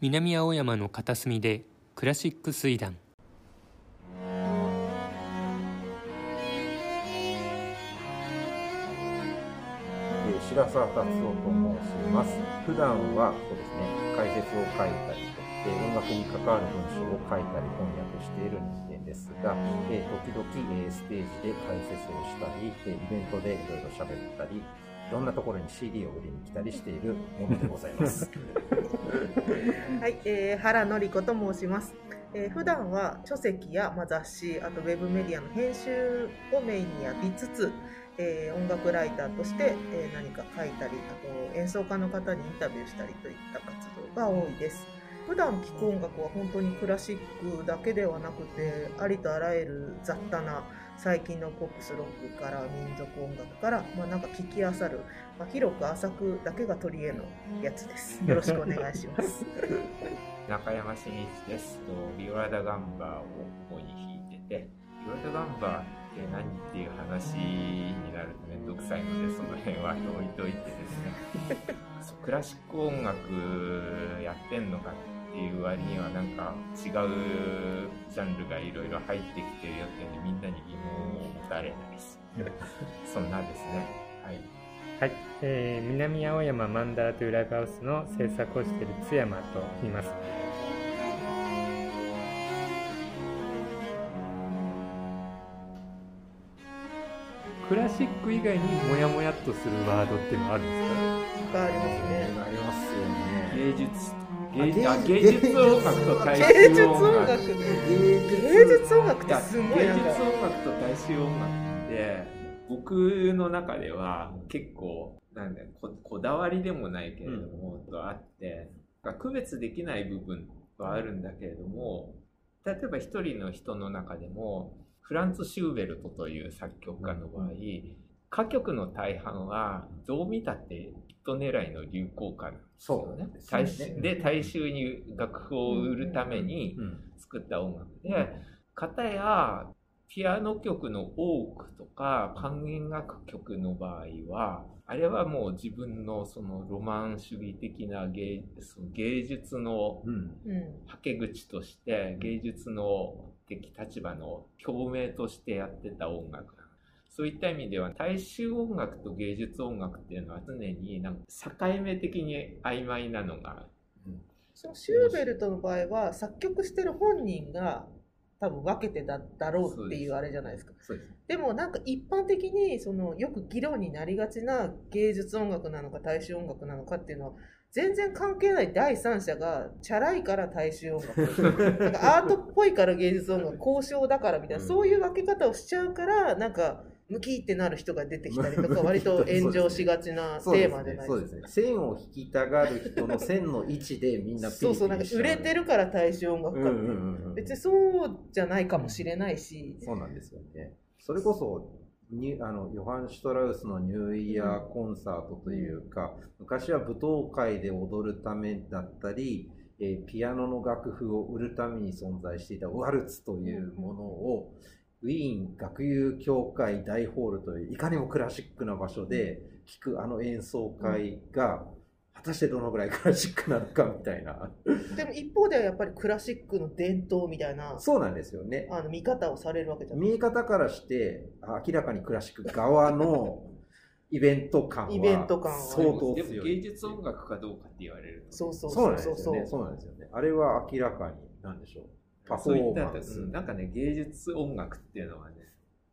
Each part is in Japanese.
南青山の片隅でクラシック水団えー白澤達夫と申します。普段はそうですね、解説を書いたりと、えー音楽に関わる文章を書いたり翻訳している人間ですが、えー時々、えーステージで解説をしたり、えーイベントでいろいろ喋ったり、いろんなところに CD を売りに来たりしているものでございます。はい、えー原典子と申します。えー普段は書籍や、まあ、雑誌、あとウェブメディアの編集をメインにやりつつ、えー音楽ライターとして、えー何か書いたり、あと演奏家の方にインタビューしたりといった活動が多いです。普段聴く音楽は本当にクラシックだけではなくて、ありとあらゆる雑多な最近のポップスロックから民族音楽から、まあ、なんか聞きあさる、まあ、広く浅くだけが取り柄のやつです。よろしくお願いします。中山真一です。とビオラダガンバーをここに弾いててビオラダガンバーって何っていう話になると面倒くさいのでその辺は置いといてですね。そうクラシック音楽やってんのかっていう割にはなんか違うジャンルがいろいろ入ってきてるよってみんなに疑問を持たれないです そんなですねはい。はい、えー南青山マンダラというライブハウスの制作をしている津山と言います。クラシック以外にモヤモヤっとするワードっていうのはあるんですか？がありますね。ありますよね。芸術。芸術芸術音楽と大衆音楽。芸術音楽。ってすごい芸術音楽と大衆音楽って僕の中では結構なんだよここだわりでもないけれども、とあって区別できない部分はあるんだけれども例えば一人の人の中でもフランツ・シューベルトという作曲家の場合、歌曲の大半はどう見たってヒット狙いの流行歌なんですよね。そうですね。大衆で大衆に楽譜を売るためにうん。作った音楽で、片やピアノ曲の多くとか管弦楽曲の場合はあれはもう自分のそのロマン主義的な芸その芸術のうん。うんはけ口として芸術の的立場の共鳴としてやってた音楽。そういった意味では大衆音楽と芸術音楽っていうのは常になんか境目的に曖昧なのがそのシューベルトの場合は作曲してる本人が多分分けてただろうっていうあれじゃないですか。でもなんか一般的にそのよく議論になりがちな芸術音楽なのか大衆音楽なのかっていうのは全然関係ない第三者がチャラいから大衆音楽。なんかアートっぽいから芸術音楽交渉だからみたいな、うん。そういう分け方をしちゃうからなんかムキってなる人が出てきたりとか 割と炎上しがちなテーマじゃね。ないですか。そうですね。線を引きたがる人の線の位置でみんなピリピリそうそうなんか売れてるから大衆音楽かっていう、うんうんうんうん別にそうじゃないかもしれないし、そうなんですよね。それこそ、にあのヨハン・シュトラウスのニューイヤーコンサートというか、昔は舞踏会で踊るためだったり、えーピアノの楽譜を売るために存在していたワルツというものを、ウィーン学友協会大ホールといういかにもクラシックな場所で聴くあの演奏会が、果たしてどのぐらいクラシックなのかみたいな。でも一方ではやっぱりクラシックの伝統みたいなそうなんですよね。あの見方をされるわけじゃない見え方からして明らかにクラシック側の イベント感はイベント感は相当でも芸術音楽かどうかって言われるとそうそうそうそうそう。ですよね。そうなんですよね。あれは明らかになんでしょうパフォそういったーマンスうん。なんかね芸術音楽っていうのはね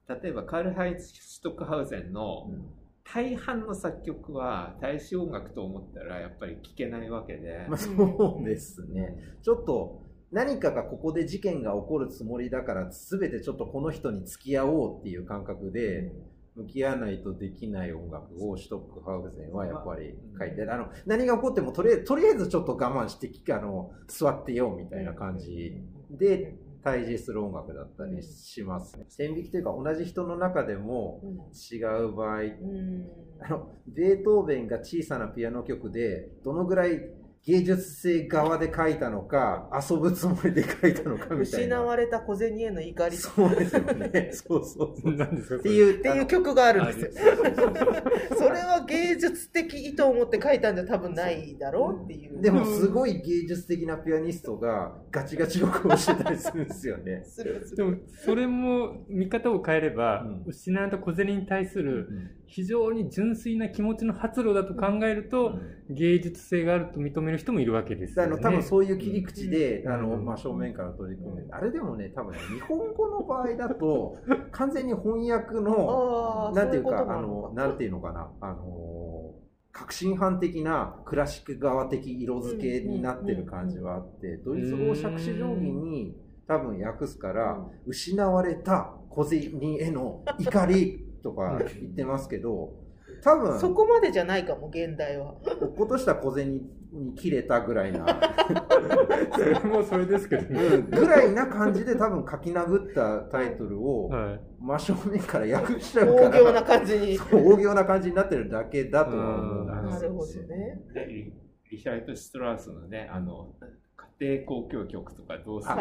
例えばカール・ハイツ・シュトックハウゼンのうん。大半の作曲は大衆音楽と思ったらやっぱり聴けないわけで、まあ、そうですね。ちょっと何かがここで事件が起こるつもりだから全てちょっとこの人に付き合おうっていう感覚で向き合わないとできない音楽をシュトックハウゼンはやっぱり書いてあの何が起こってもとりあえずとりあえずちょっと我慢してあの座ってようみたいな感じで対峙する音楽だったりしますね。線引きというか同じ人の中でもうん。違う場合、うん。あのベートーベンが小さなピアノ曲でどのぐらい芸術性側で書いたのか、遊ぶつもりで書いたのかみたい失な。われた小銭への怒りとそうですよね。そうそうそう。何ですかっていう、っていう曲があるんですよ。それは芸術的意図を持って書いたんじゃ多分ないだろうっていう。でもすごい芸術的なピアニストがガチガチ録音してたりするんですよね。するするでも、それも見方を変えれば、うん失われた小銭に対する非常に純粋な気持ちの発露だと考えると、芸術性があると認める人もいるわけですよね。あの多分そういう切り口で、うん。あのうん真正面から取り組む、あれでもね、多分ね、日本語の場合だと、完全に翻訳の、なんていうか、あの、なんていうのかな、あの、革新犯的なクラシック側的色付けになってる感じはあって、ドイツ語を杓子定規に多分訳すから、失われた小銭への怒りとか言ってますけど、多分、そこまでじゃないかも、現代は。落っことした小銭に切れたぐらいな、それもそれですけどね。うんぐらいな感じで多分書き殴ったタイトルをはい。真正面から訳しちゃうから、大行な感じに。大行な感じになってるだけだとは思うんうんですよなるほどね。でリリヒャルト・シュトラウスのね、あの、家庭交響曲とかどうする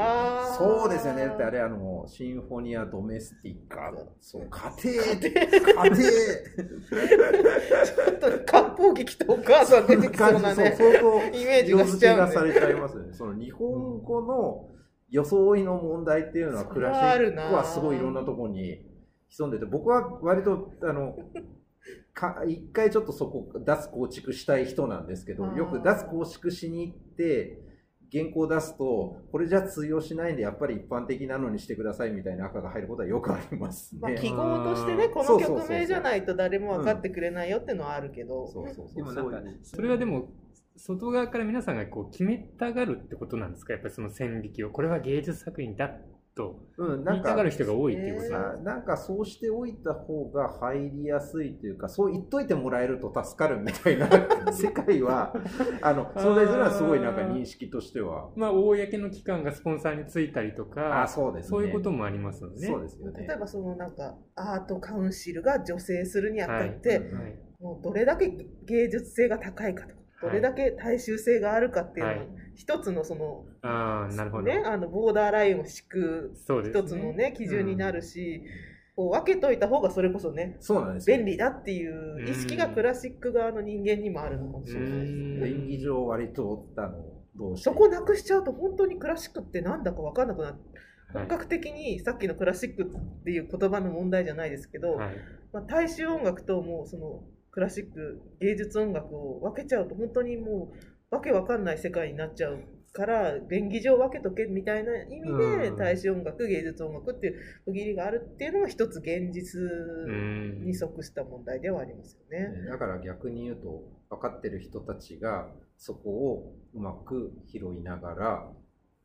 そうですよね。だってあれ、あの、シンフォニア・ドメスティッカ。そう、家庭、家庭。ちょっと割烹着着たお母さん出てきそうなね。そう、相当、イメージがしちゃうがされちゃいますよね。その日本語の装いの問題っていうのは、そクラシれはあるなックはすごいいろんなところに潜んでて、僕は割と、あの、か一回ちょっとそこ脱構築したい人なんですけどよく脱構築しに行って原稿を出すとこれじゃ通用しないんでやっぱり一般的なのにしてくださいみたいな赤が入ることはよくありますね。まあ、記号としてね、この曲名じゃないと誰も分かってくれないよっていうのはあるけど。そうそうそうでもなんかそれはでも、外側から皆さんがこう決めたがるってことなんですか？やっぱりその線引きを。これは芸術作品だとうん、なんか言いたがる人が多いっていうことなんですななんかそうしておいた方が入りやすいというかそう言っといてもらえると助かるみたいな 世界はあの存在するのはすごいなんか認識としては。まあ、公の機関がスポンサーについたりとか、あそうですね。そういうこともありますよね。そうですよね。例えばそのなんかアートカウンシルが助成するにあたって、はい。はい。もうどれだけ芸術性が高いかとか、どれだけ大衆性があるかっていうのを、はい。一つのその,、ああ、なるほど。ね、あのボーダーラインを敷く。一つのね基準になるし、こう分けといた方がそれこそねそうなんですよ。便利だっていう意識がクラシック側の人間にもあるのかもしれないですうん。ね。演技上割とあのどうしてそこなくしちゃうと本当にクラシックってなんだか分かんなくなる。はい。本格的にさっきのクラシックっていう言葉の問題じゃないですけど、はい。まあ、大衆音楽ともうそのクラシック芸術音楽を分けちゃうと本当にもうわけわかんない世界になっちゃうから便宜上分けとけみたいな意味でうん大衆音楽芸術音楽っていう区切りがあるっていうのが一つ現実うんに即した問題ではありますよね。ねだから逆に言うと分かってる人たちがそこをうまく拾いながら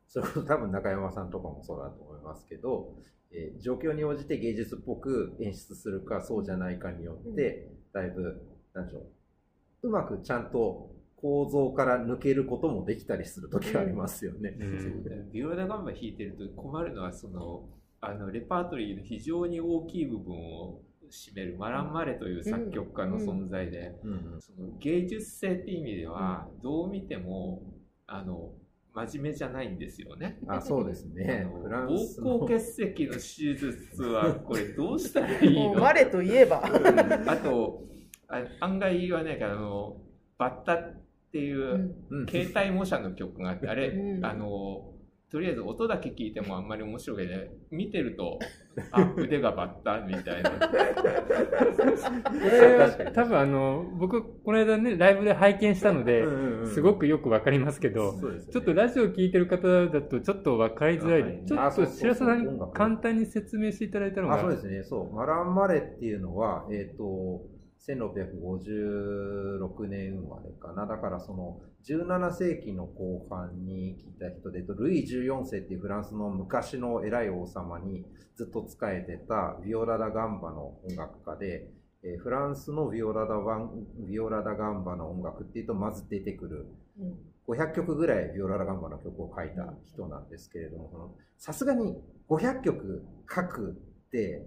それこそ多分中山さんとかもそうだと思いますけど、えー状況に応じて芸術っぽく演出するかそうじゃないかによってだいぶなんでしょう。うまくちゃんと構造から抜けることもできたりする時がありますよね。うん。ビオラダガンバ弾いてると困るのはそのあのレパートリーの非常に大きい部分を占めるマラン・マレという作曲家の存在で、うん。うんその芸術性って意味ではどう見てもあの真面目じゃないんですよね。あそうですね。膀胱結石の。手術はこれどうしたらいいの？もうマレといえば。あとあ案外はねあのバッタっていう、うん。携帯模写の曲があって、あれ、うん。あの、とりあえず音だけ聞いてもあんまり面白くない。見てると、あ、腕がバッタみたいな。これは多分あの、僕、この間ね、ライブで拝見したので、うんうんうんすごくよくわかりますけど、ね。ちょっとラジオ聞いてる方だとちょっとわかりづらい。はい。ちょっと白洲さんに簡単に説明していただいたのが、あそうですね、そう、マラン・マレっていうのは、えっ、と、1656年生まれかな。だからその17世紀の後半に来た人で、ルイ14世っていうフランスの昔の偉い王様にずっと仕えてたビオラ・ダ・ガンバの音楽家で、えフランスのビオラダワンビオラ・ダ・ガンバの音楽っていうとまず出てくるうん500曲ぐらいビオラ・ダ・ガンバの曲を書いた人なんですけれども、さすがに500曲書くって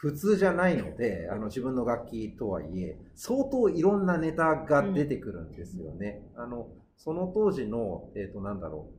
普通じゃないので、あの自分の楽器とはいえ、相当いろんなネタが出てくるんですよね。あのその当時の、えっ、と、なんだろ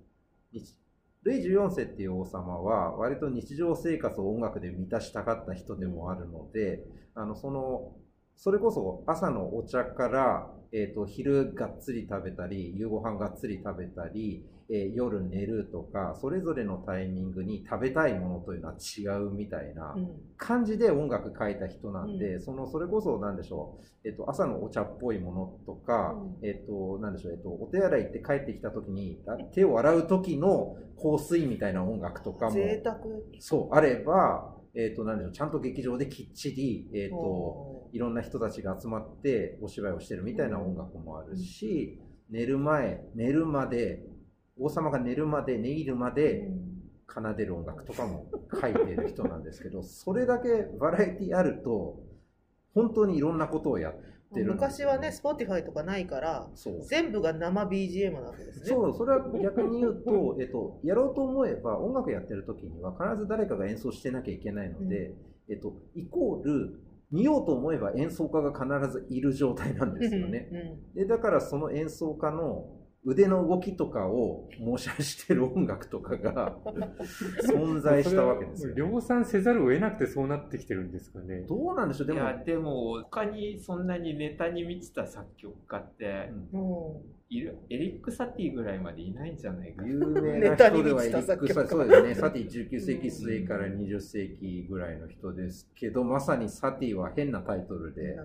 う、日ルイ14世っていう王様は、割と日常生活を音楽で満たしたかった人でもあるので、あの、その、それこそ朝のお茶から、えっ、と、昼がっつり食べたり、夕ご飯がっつり食べたり、えー夜寝るとか、それぞれのタイミングに食べたいものというのは違うみたいなうん。感じで音楽書いた人なんで、うん。その、それこそなんでしょう、えっ、と、朝のお茶っぽいものとか、うん。えっ、と、なんでしょう、えっ、と、お手洗い行って帰ってきた時に、あ手を洗う時の香水みたいな音楽とかも、贅沢。そう、あれば、えっ、と、なんでしょう、ちゃんと劇場できっちり、えっ、と、おいろんな人たちが集まってお芝居をしてるみたいな音楽もあるし、寝る前、寝るまで、王様が寝るまで、寝入るまーでうん奏でる音楽とかも書いてる人なんですけど、それだけバラエティあると、本当にいろんなことをやってる昔はね、Spotify とかないから。全部が生 BGM なわけですね。そう、それは逆に言うと、えっと、やろうと思えば音楽やってる時には必ず誰かが演奏してなきゃいけないので、えっと、イコール、見ようと思えば演奏家が必ずいる状態なんですよね。うんで、だからその演奏家の腕の動きとかを模写してる音楽とかが 存在したわけですよ、それは量産せざるを得なくてそうなってきてるんですかね。どうなんでしょう？でも、いや、でも、他にそんなにネタに満ちた作曲家ってうんうんいる、エリック・サティぐらいまでいないんじゃないかな。有名な人ではエリック・満ちた作曲家サそうですね。サティ19世紀末から20世紀ぐらいの人ですけど、まさにサティは変なタイトルで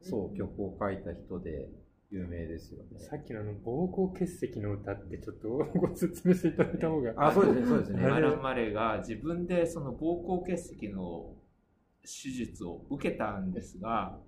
そう、曲を書いた人で有名ですよね。さっきのあの、膀胱結石の歌ってちょっとご説明していただいた方が。あ、そうですね、そうですね。あれ？マラマレが自分でその膀胱結石の手術を受けたんですが、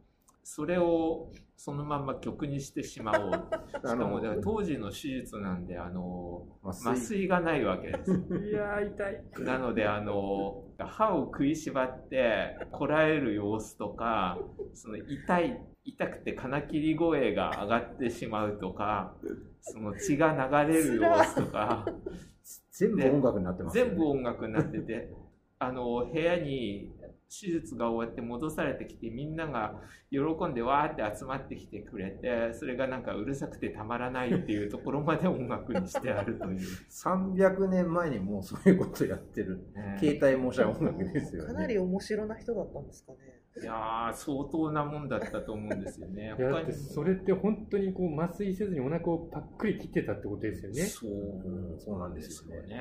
それをそのまま曲にしてしまおう。しかも当時の手術なんで、あの、麻麻酔がないわけです。いやー、痛い。なので、あの、歯を食いしばってこらえる様子とか、その痛い、痛くて金切り声が上がってしまうとか、その血が流れる様子とか、全部音楽になってますよね、全部音楽になってて、あの、部屋に手術が終わって戻されてきて、みんなが喜んでわーって集まってきてくれて、それがなんかうるさくてたまらないっていうところまで音楽にしてあるという。300年前にもうそういうことやってる。ね携帯模写音楽ですよね。かなり面白な人だったんですかね。いやー、相当なもんだったと思うんですよね。いや、だってそれって本当にこう麻酔せずにお腹をパックリ切ってたってことですよね。そううんそうなんですよね。ね。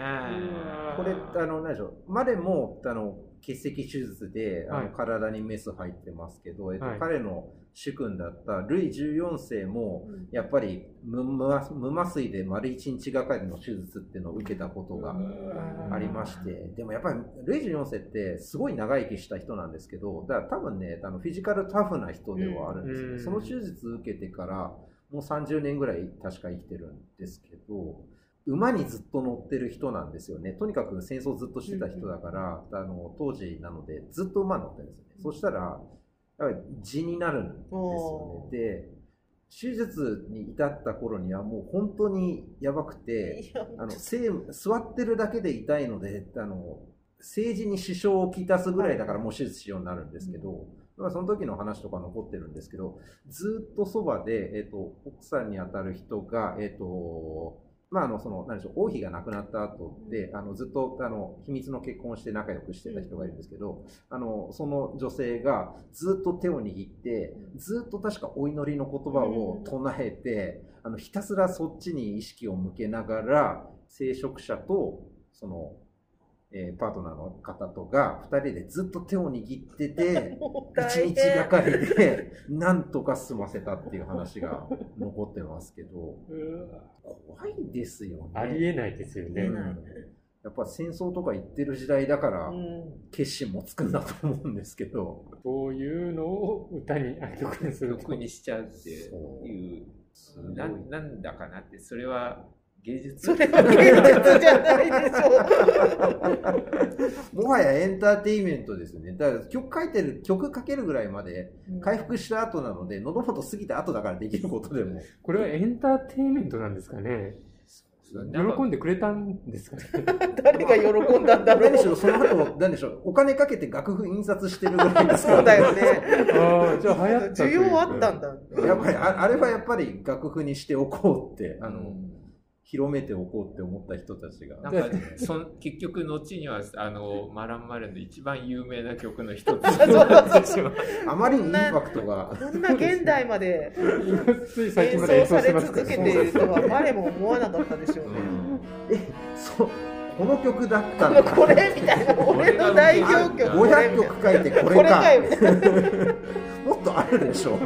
これ、あの、何でしょう。までも、あの、結石手術で、あの、はい。体にメス入ってますけど、えっと、はい。彼の主君だったルイ14世も、うん。やっぱり無無無麻酔で丸1日がかりの手術っていうのを受けたことがありまして、でもやっぱりルイ14世ってすごい長生きした人なんですけど、だから多分ね、あのフィジカルタフな人ではあるんですよ。うん。その手術受けてからもう30年ぐらい確か生きてるんですけど、馬にずっと乗ってる人なんですよね。とにかく戦争ずっとしてた人だから、あの当時なのでずっと馬に乗ってるんですよね。そしたら、やっぱり痔になるんですよね。で、手術に至った頃にはもう本当にやばくて、あの座ってるだけで痛いので、あの政治に支障をきたすぐらいだからもう手術しようになるんですけど、まあその時の話とか残ってるんですけど、ずっとそばで、えっと奥さんに当たる人が、えっとまあ、あのその何でしょう王妃が亡くなった後であのずっとあの秘密の結婚をして仲良くしてた人がいるんですけど、あのその女性がずっと手を握ってずっと確かお祈りの言葉を唱えて、あのひたすらそっちに意識を向けながら聖職者とその、えーパートナーの方とが2人でずっと手を握ってて もう一大日が変かりでなんとか済ませたっていう話が残ってますけど 怖いですよね。ありえないですよね。うんやっぱ戦争とか言ってる時代だからうん決心もつくんだと思うんですけど。そういうのを歌に、あ曲にすると。曲にしちゃうっていう、すごいななんだかなって、それは芸術？それは現実じゃないでしょもはやエンターテインメントですね。だから曲書いてる、曲かけるぐらいまでう。回復した後なので、喉元過ぎた後だからできることでも。これはエンターテインメントなんですかね。喜んでくれたんですかね。誰が喜んだんだろう何しろその後、何でしょう、お金かけて楽譜印刷してるぐらいですから、そうだよね。ああ、じゃあ流行ったと需要あったんだ。やっぱりああれはやっぱり楽譜にしておこうって、あの、うん広めておこうって思った人たちが。なんかそん結局後にはあのマランマレンの一番有名な曲の一つ あまりにインパクトが。こんな現代まで つい最近演まで演奏奏され続けているとは誰も思わなかったでしょうね。え、そう、この曲だったんだ。これみたいな、俺の代表曲。500曲書いてこれか。もっとあるでしょ。